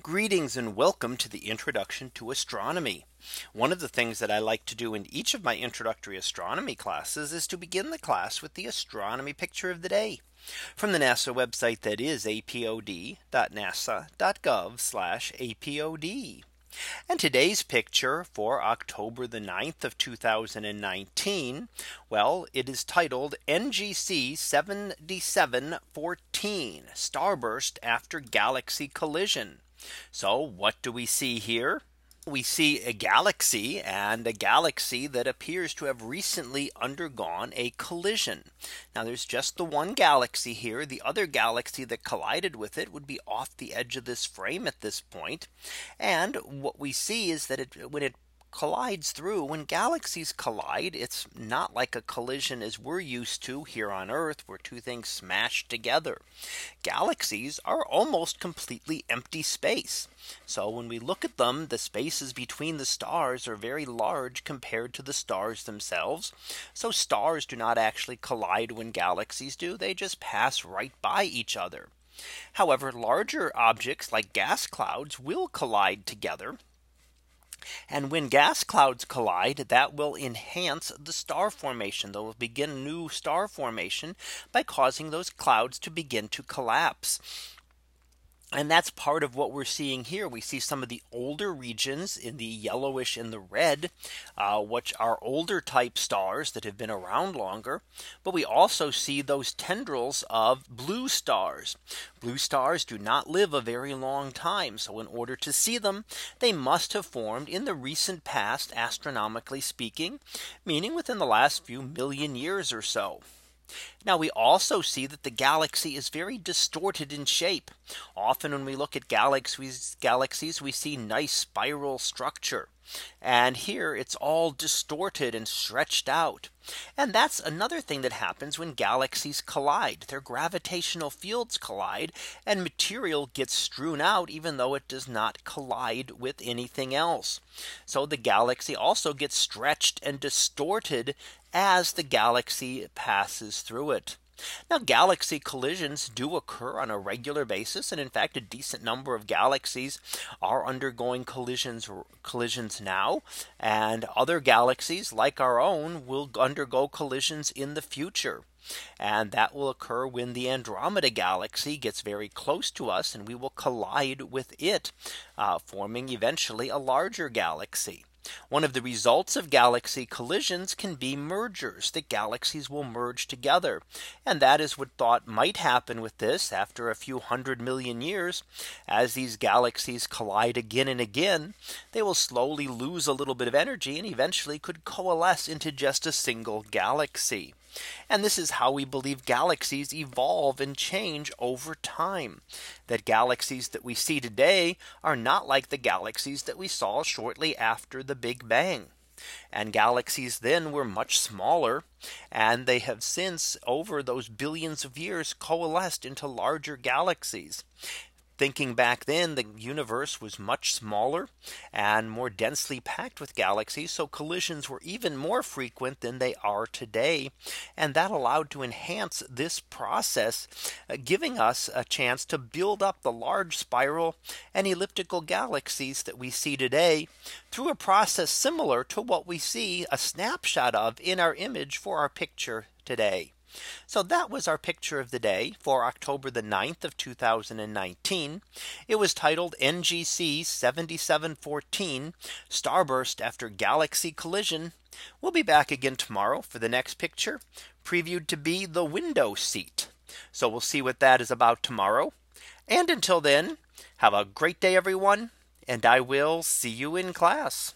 Greetings and welcome to the introduction to astronomy. One of the things that I like to do in each of my introductory astronomy classes is to begin the class with the astronomy picture of the day from the NASA website that is apod.nasa.gov apod. And today's picture for October the 9th of 2019. Well, it is titled NGC 7714 starburst after galaxy collision. So what do we see here? We see a galaxy and a galaxy that appears to have recently undergone a collision. Now there's just the one galaxy here. The other galaxy that collided with it would be off the edge of this frame at this point. And what we see is that it, when it collides through. When galaxies collide it's not like a collision as we're used to here on earth where two things smash together. Galaxies are almost completely empty space. So when we look at them the spaces between the stars are very large compared to the stars themselves. So stars do not actually collide when galaxies do they just pass right by each other. However, larger objects like gas clouds will collide together and when gas clouds collide, that will enhance the star formation. They will begin new star formation by causing those clouds to begin to collapse. And that's part of what we're seeing here. We see some of the older regions in the yellowish and the red, uh, which are older type stars that have been around longer. But we also see those tendrils of blue stars. Blue stars do not live a very long time. So in order to see them, they must have formed in the recent past, astronomically speaking, meaning within the last few million years or so. Now we also see that the galaxy is very distorted in shape. Often when we look at galaxies, galaxies, we see nice spiral structure. And here it's all distorted and stretched out. And that's another thing that happens when galaxies collide. Their gravitational fields collide and material gets strewn out even though it does not collide with anything else. So the galaxy also gets stretched and distorted as the galaxy passes through it. Now galaxy collisions do occur on a regular basis. And in fact, a decent number of galaxies are undergoing collisions collisions now. And other galaxies like our own will undergo collisions in the future. And that will occur when the Andromeda galaxy gets very close to us and we will collide with it, uh, forming eventually a larger galaxy. One of the results of galaxy collisions can be mergers that galaxies will merge together. And that is what thought might happen with this after a few hundred million years. As these galaxies collide again and again, they will slowly lose a little bit of energy and eventually could coalesce into just a single galaxy. And this is how we believe galaxies evolve and change over time. That galaxies that we see today are not like the galaxies that we saw shortly after the Big Bang. And galaxies then were much smaller. And they have since over those billions of years coalesced into larger galaxies thinking back then the universe was much smaller and more densely packed with galaxies. So collisions were even more frequent than they are today. And that allowed to enhance this process, uh, giving us a chance to build up the large spiral and elliptical galaxies that we see today through a process similar to what we see a snapshot of in our image for our picture today. So that was our picture of the day for October the 9th of 2019. It was titled NGC 7714 starburst after galaxy collision. We'll be back again tomorrow for the next picture previewed to be the window seat. So we'll see what that is about tomorrow. And until then, have a great day, everyone. And I will see you in class.